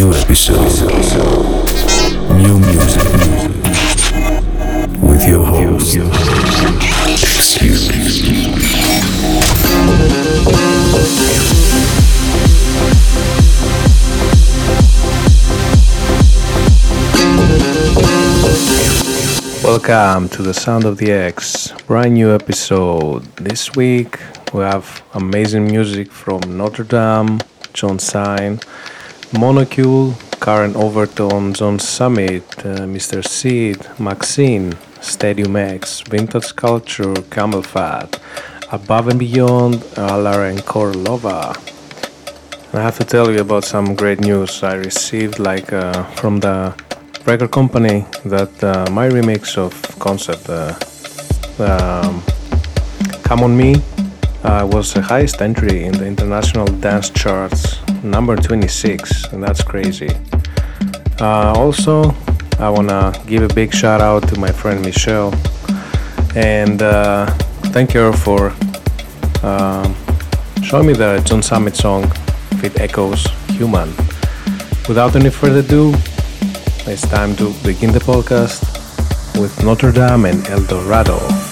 new episode. New music. With your host. Welcome to the Sound of the X, brand new episode. This week we have amazing music from Notre Dame, Jon Sine, Monocule, Karen Overton, John Summit, uh, Mr. Seed, Maxinne, Stadium X, Vintage Culture, CamelPhat, Above and Beyond, Alar and Korolova. I have to tell you about some great news I received, like uh, from the record company that uh, my remix of concept uh, um, come on me uh, was the highest entry in the international dance charts number 26 and that's crazy uh, also i want to give a big shout out to my friend michelle and uh, thank her for um, showing me the john summit song with echoes human without any further ado it's time to begin the podcast with Notre Dame and El Dorado.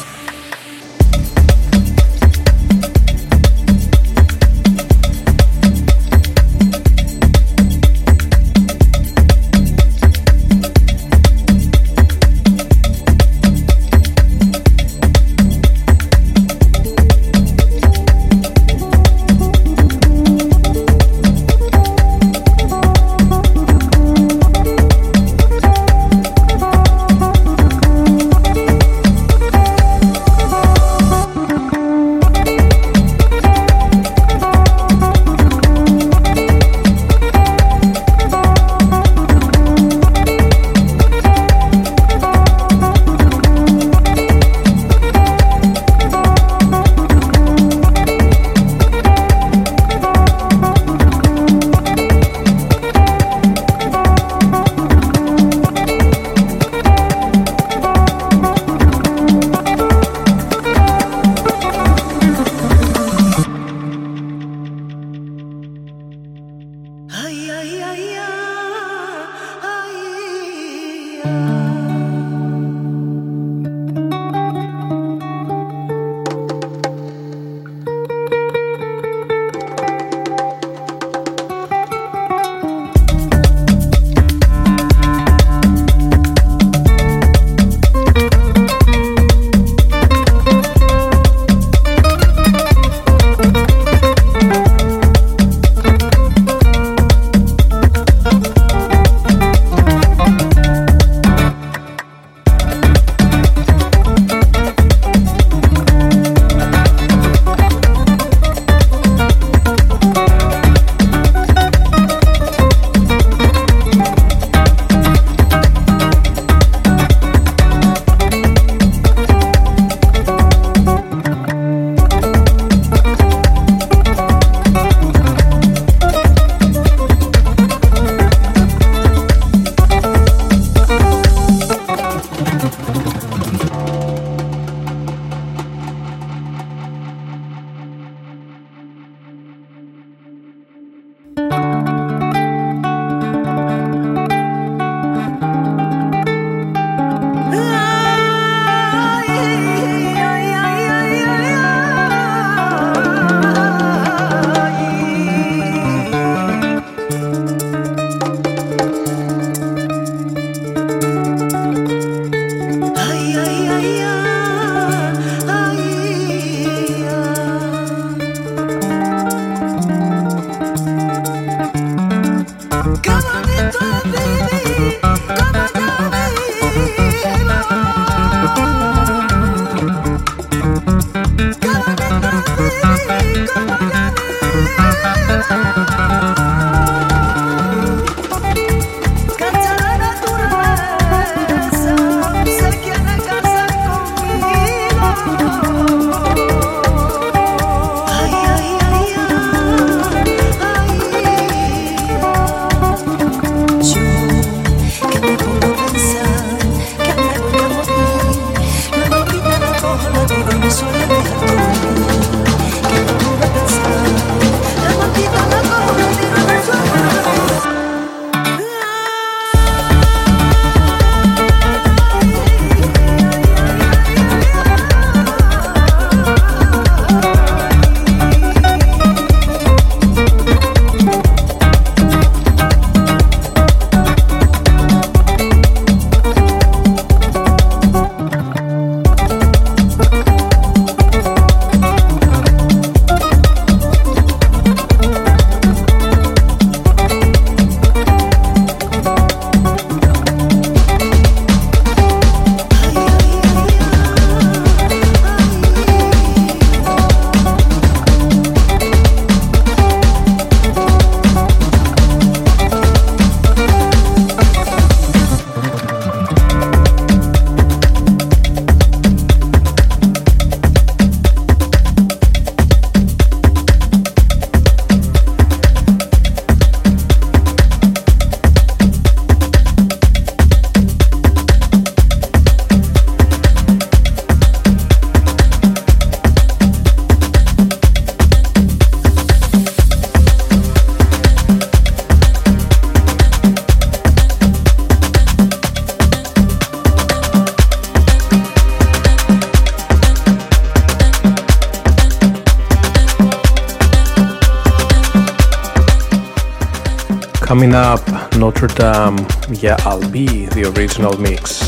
Up, Notre Dame, Yeah I'll Be, the original mix.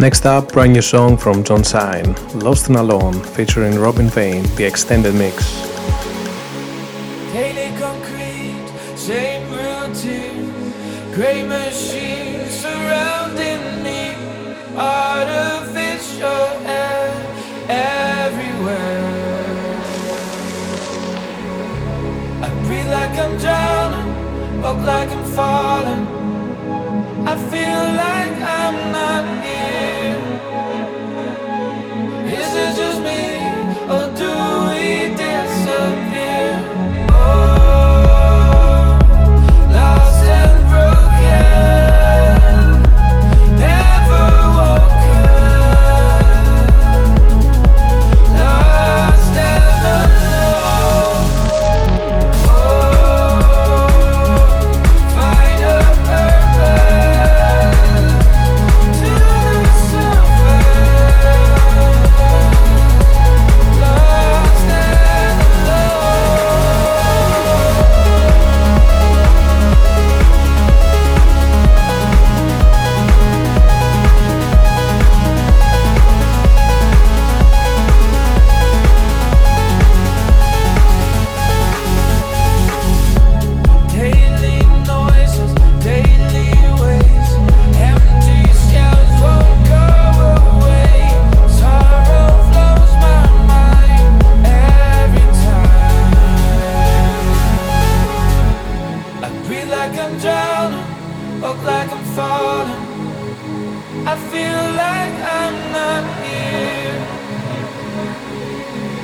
Next up, brand new song from Jon Sine, Lost and Alone, featuring Robin Vane, the extended mix. Daily concrete, same routine, great machines surrounding me, artificial air everywhere. I breathe like I'm drowning, walk like I'm falling. I feel like I'm not here.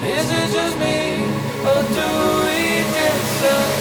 Is it just me, or do we get?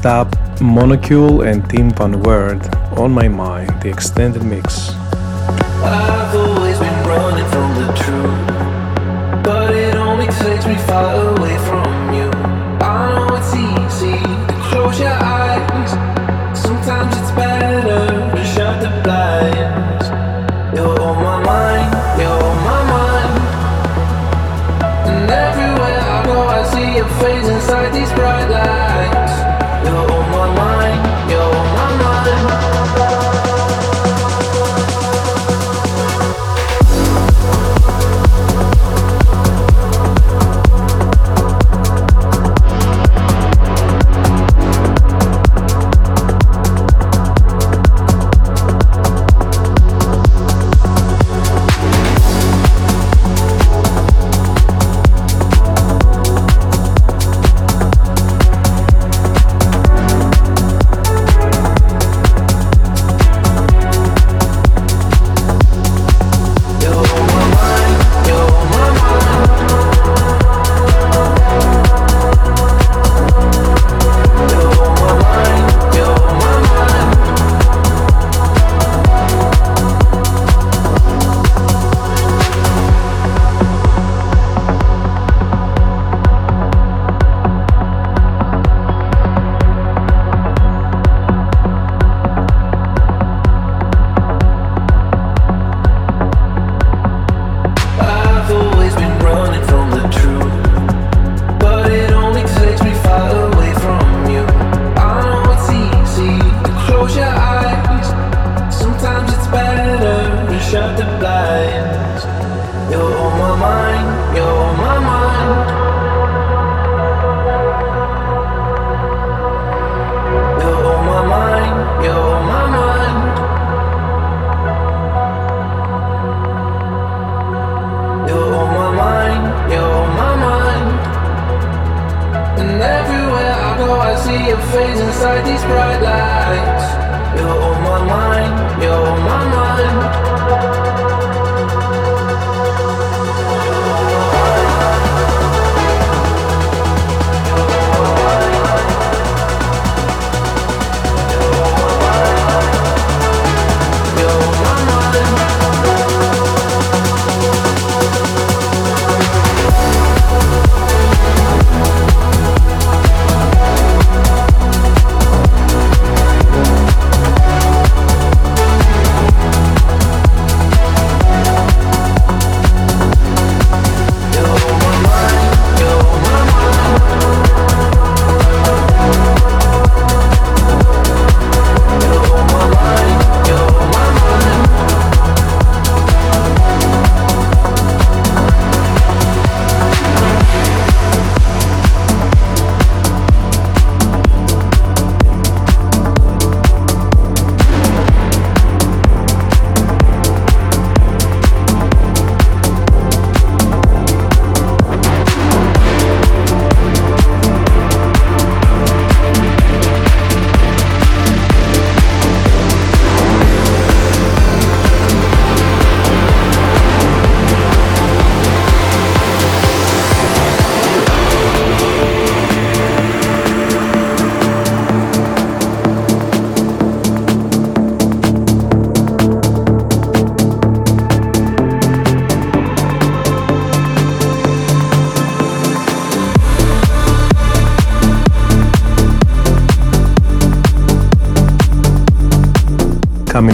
Stop, Monocule, and Tim van Werd on My Mind, the extended mix. I've always been running from the truth, but it only takes me far away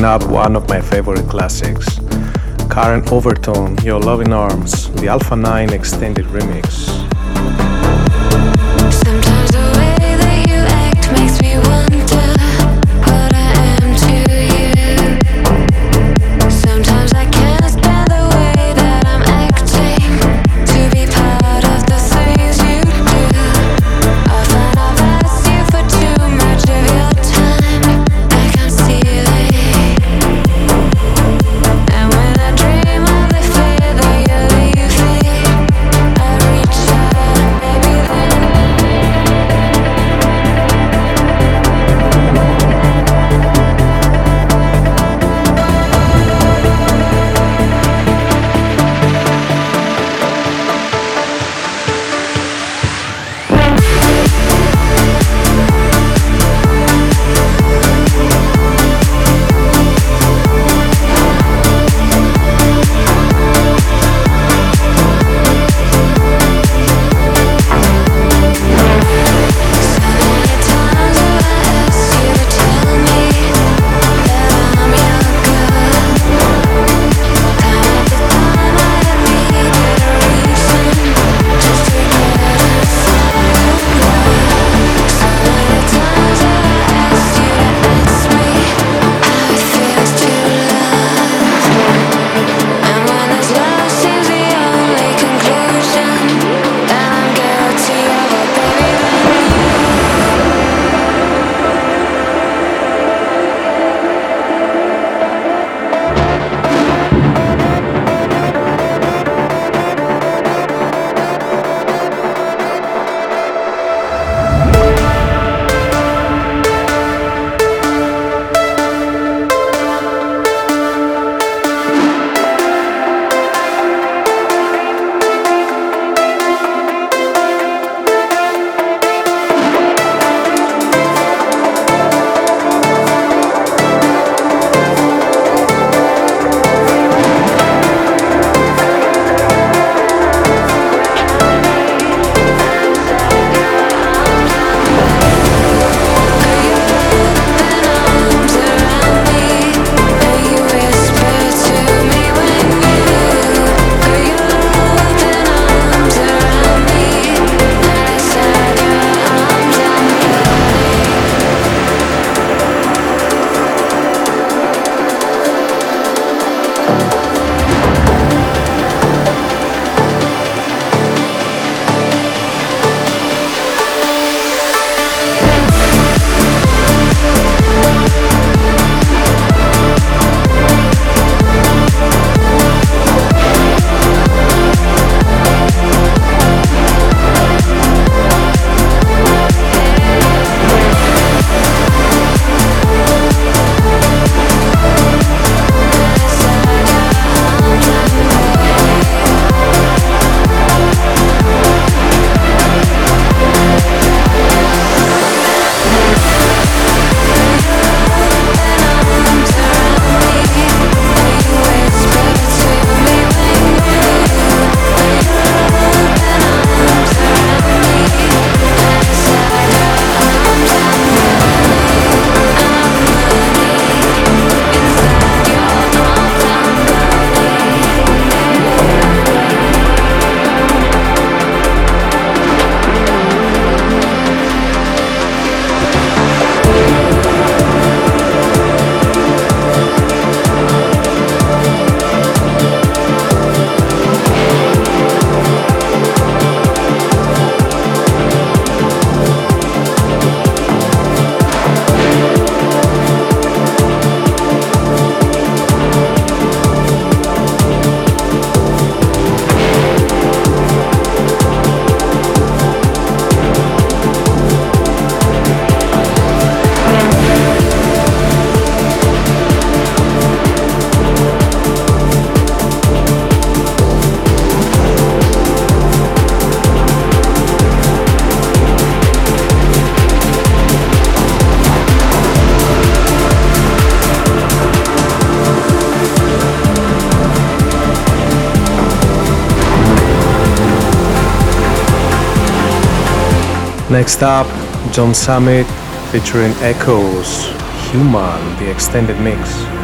up one of my favorite classics Karen Overton, Your Loving Arms, the Alpha 9 Extended Remix. Next up, John Summit featuring Echoes, Human, the extended mix.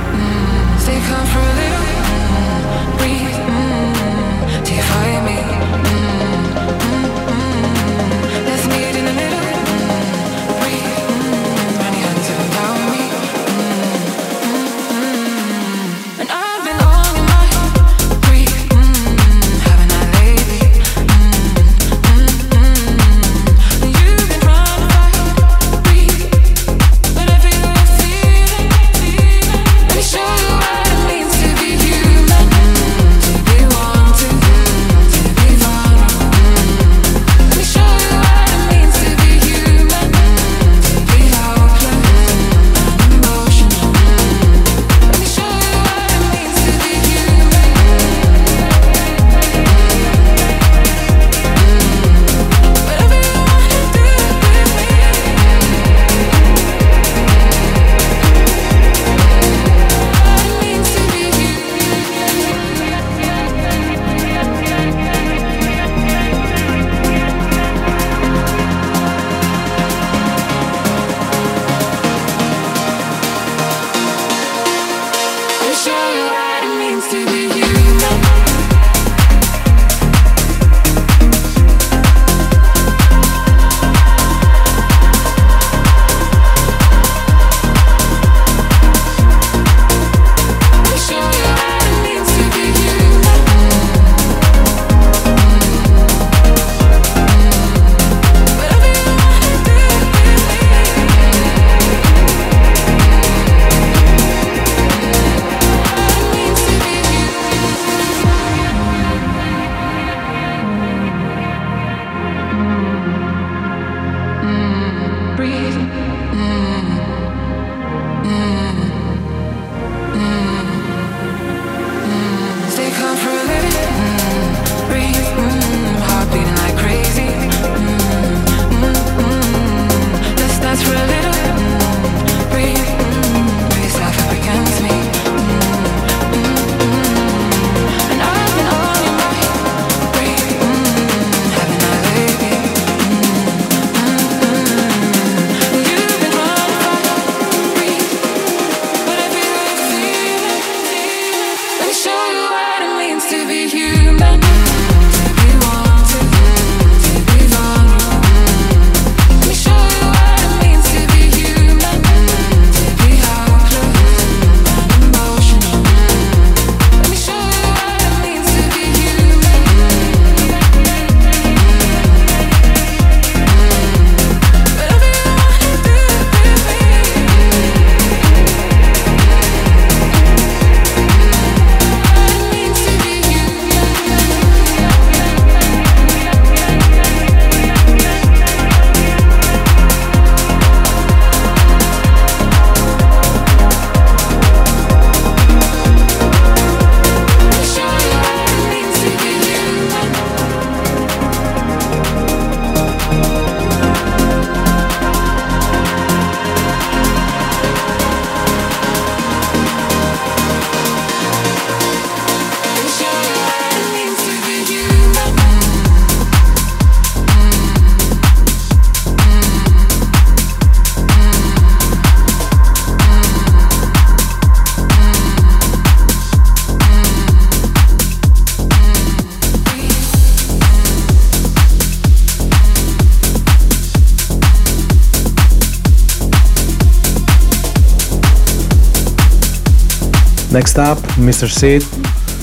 Next up, Mr. Seed,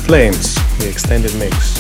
Flames, the extended mix.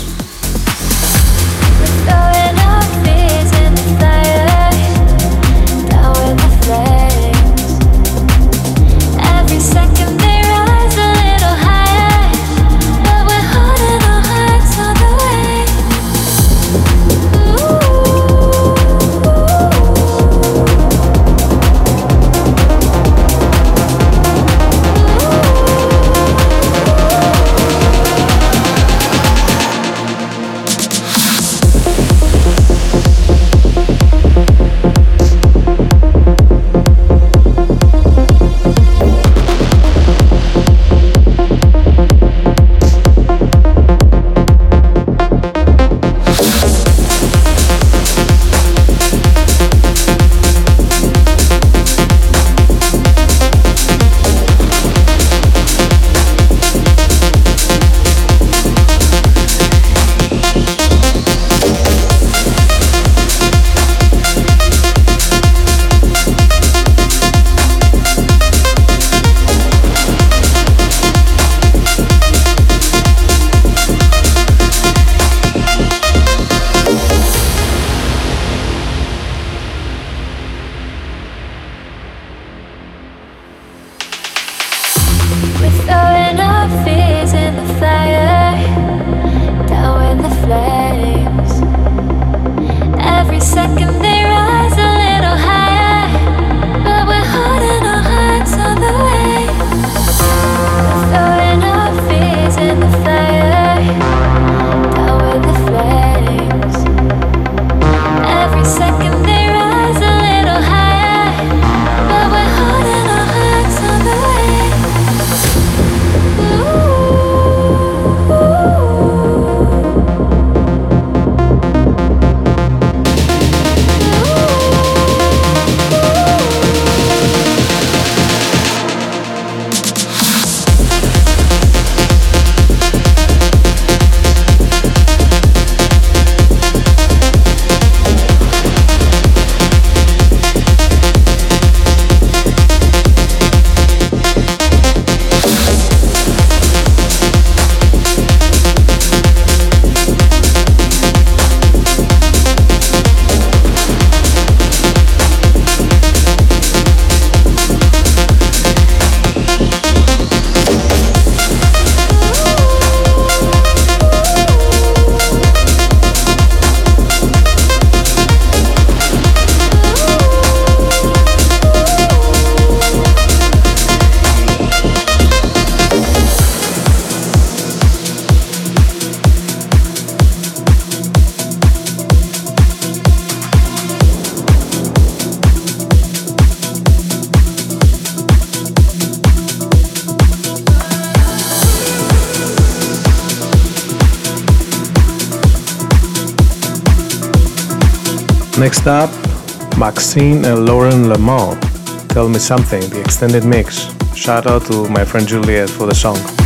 Next up, Maxinne and Lauren L'aimant. Tell me something, the extended mix. Shout out to my friend Juliet for the song.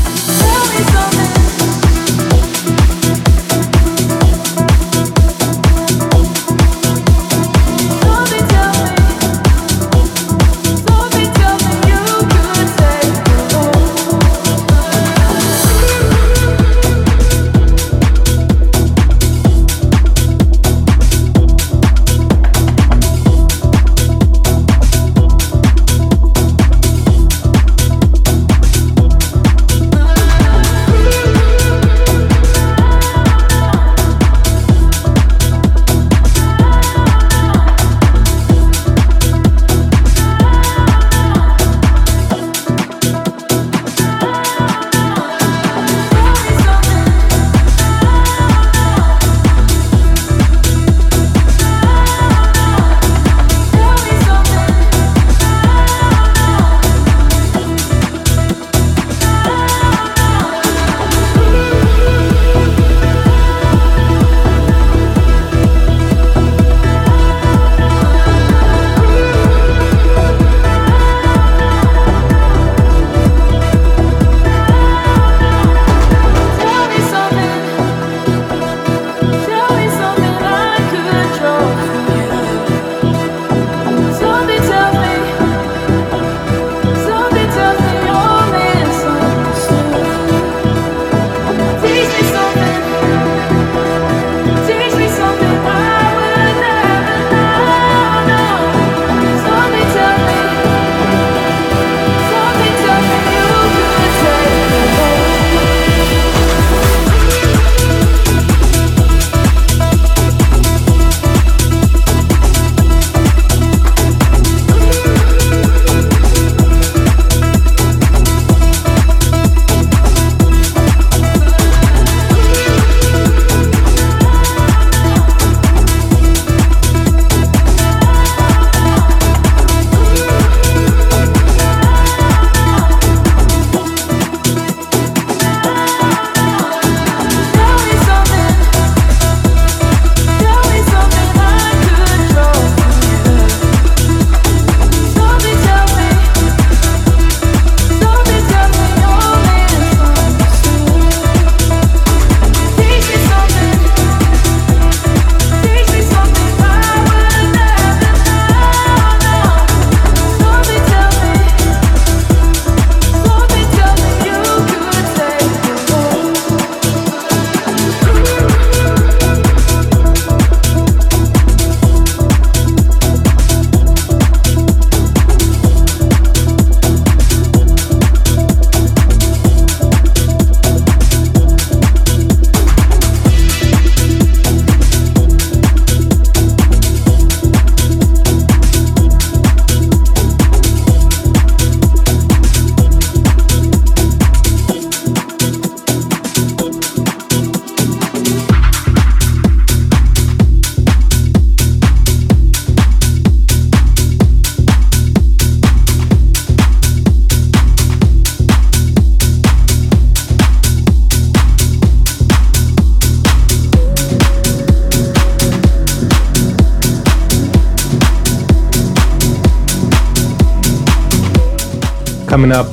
Coming up,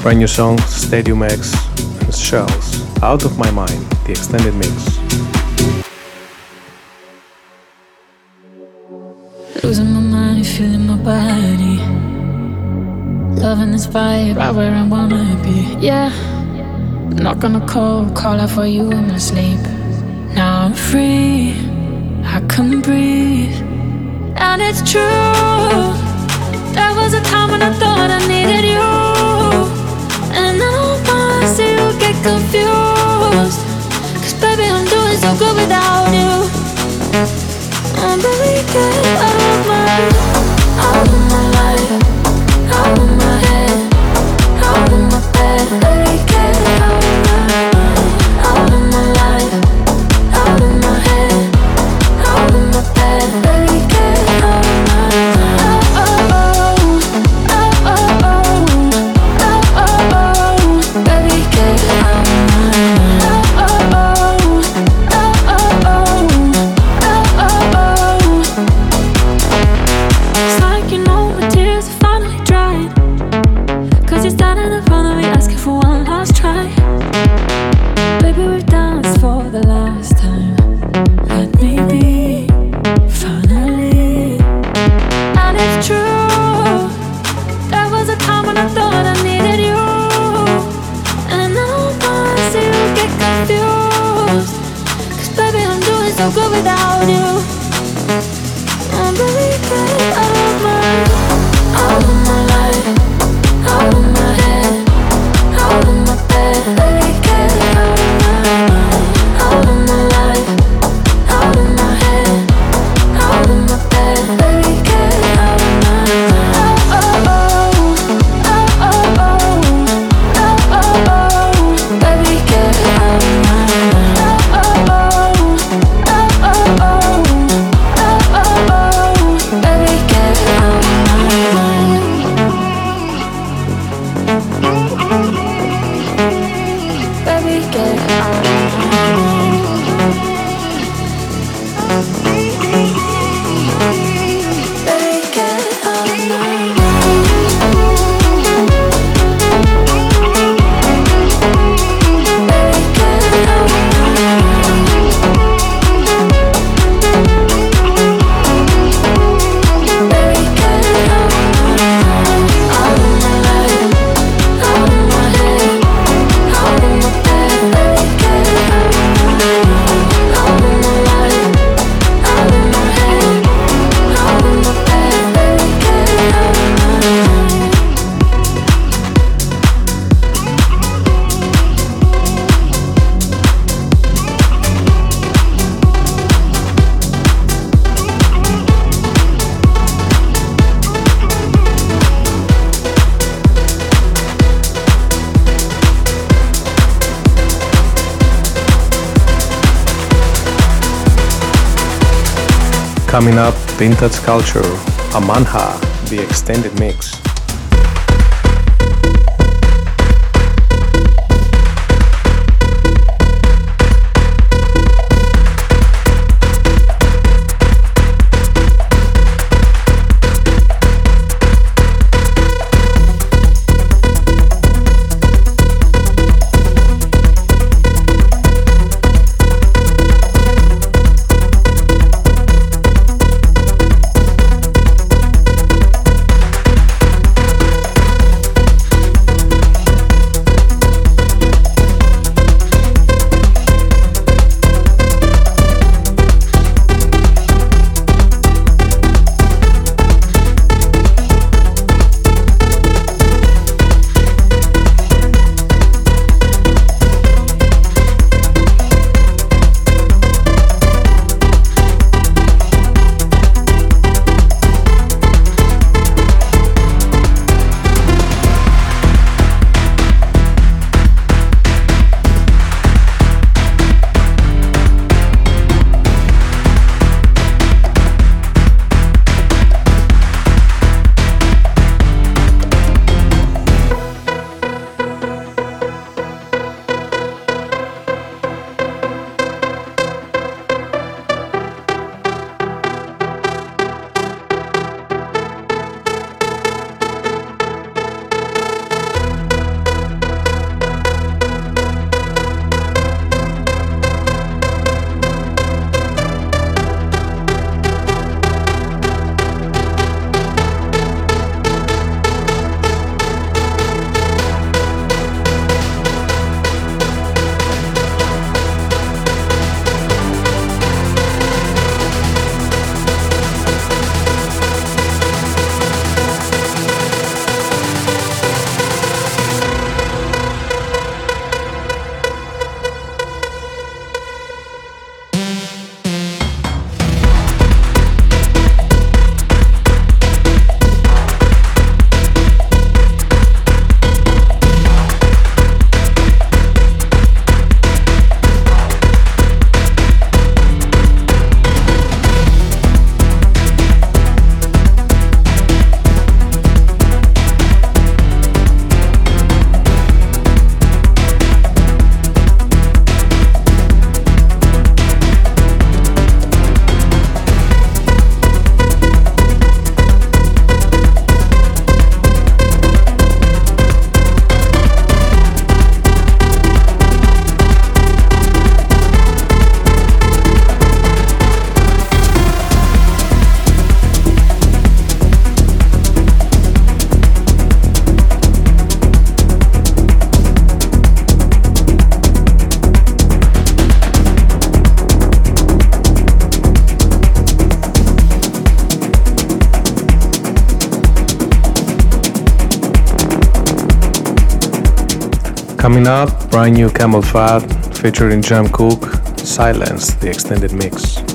brand new song, Stadiumx and Shells. Out of My Mind, the extended mix. Losing my mind, feeling my body. Loving this vibe, right where I wanna be. Yeah, I'm not gonna call, call out for you in my sleep. Now I'm free, I can breathe. And it's true. There was a time when I thought I needed you. And see you get confused. Cause baby, I'm doing so good without you. I'm really good out of my, out of my life, out of my head, out of my bed. Get out of my out of my life, out of my head, out of my bed. Coming up, vintage culture, Amanhã, the extended mix. Coming up, brand new CamelPhat featuring Jem Cooke, Silence, the extended mix.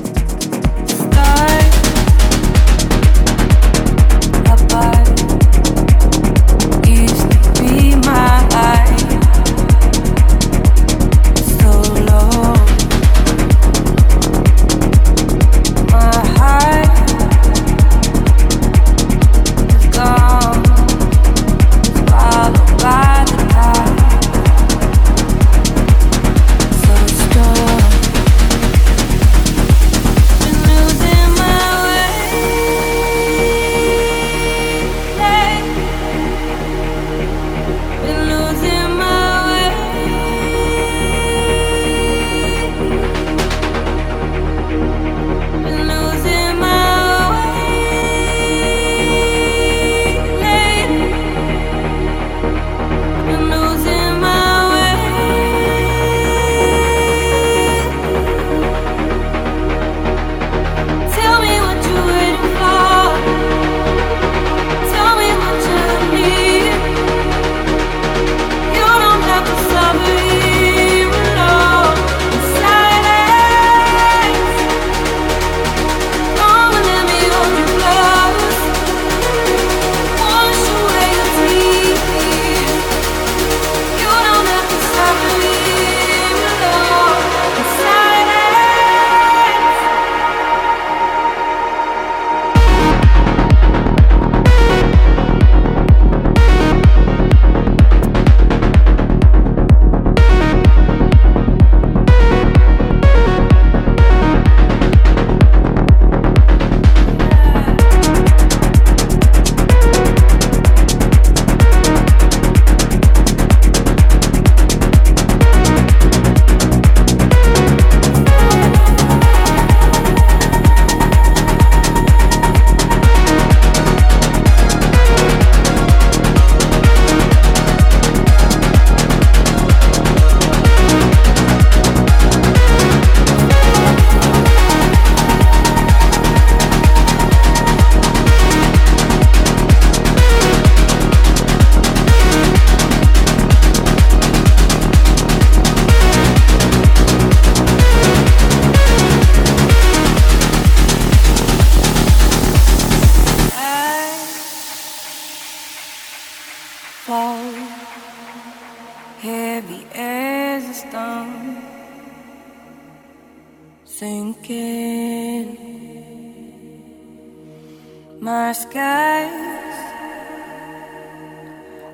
our skies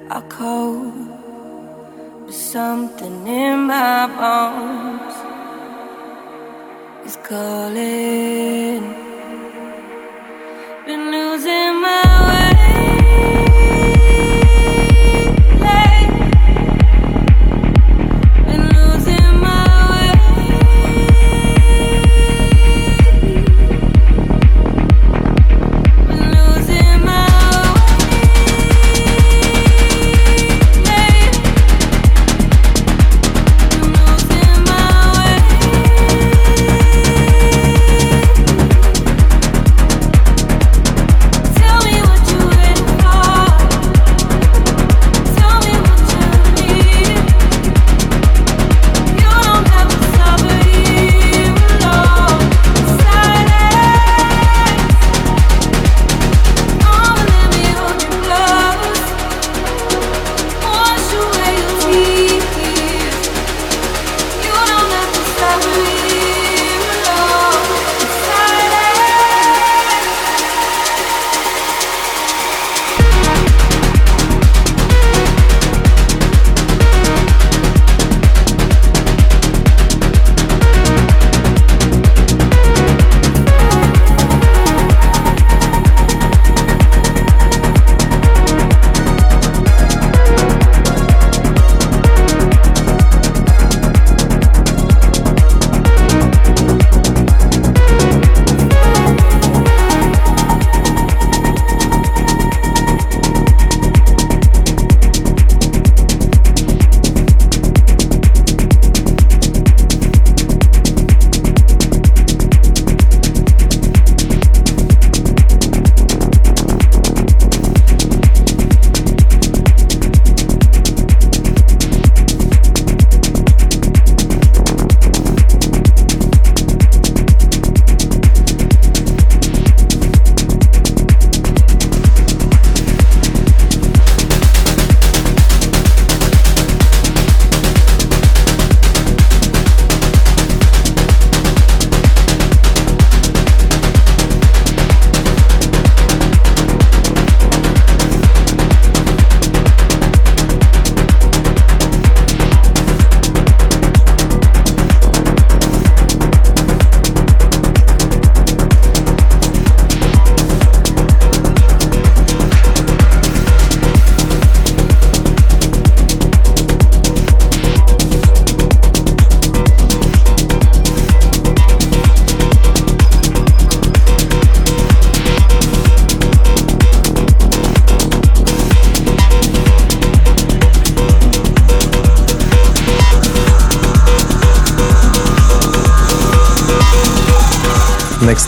are cold, but something in my bones is calling. Been losing my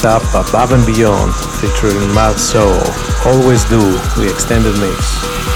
Up, Above and Beyond featuring Mat Zo. Always do the extended mix.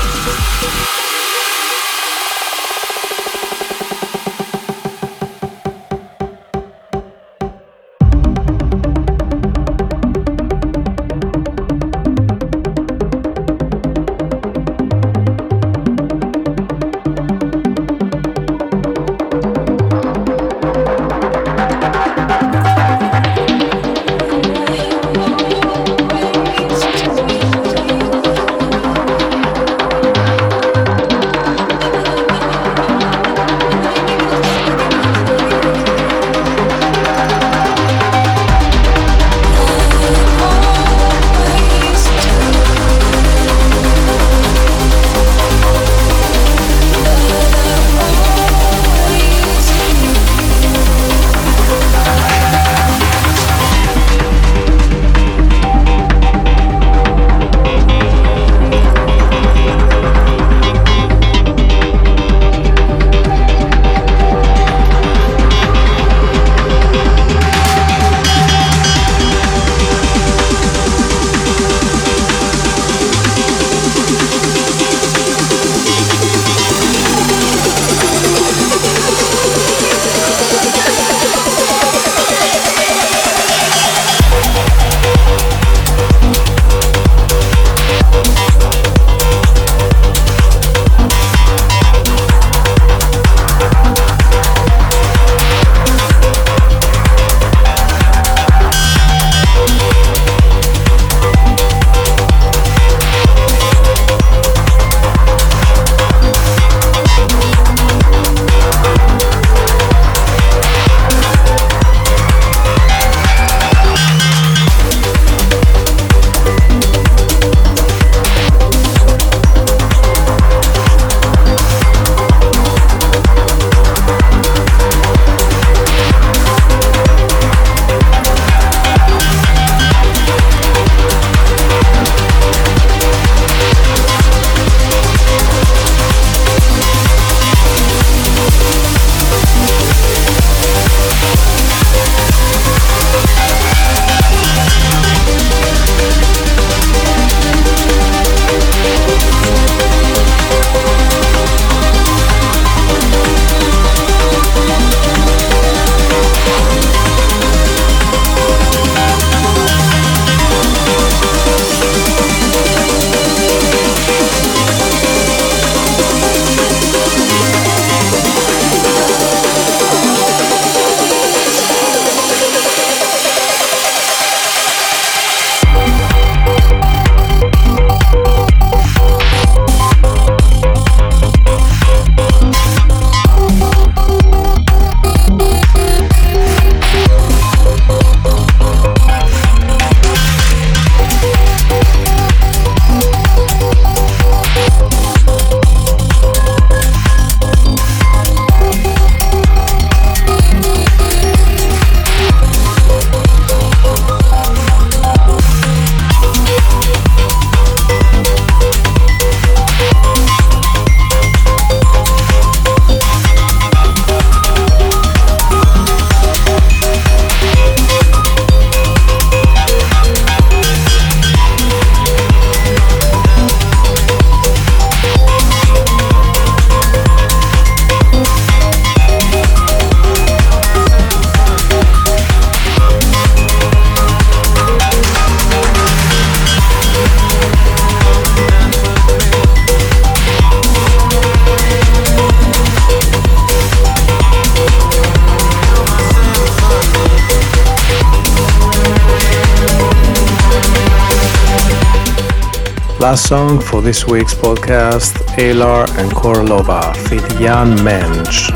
Last song for this week's podcast, Alar and Korolova feat Yann Menge.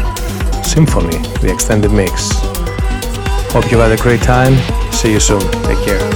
Symphony, the extended mix. Hope you had a great time. See you soon. Take care.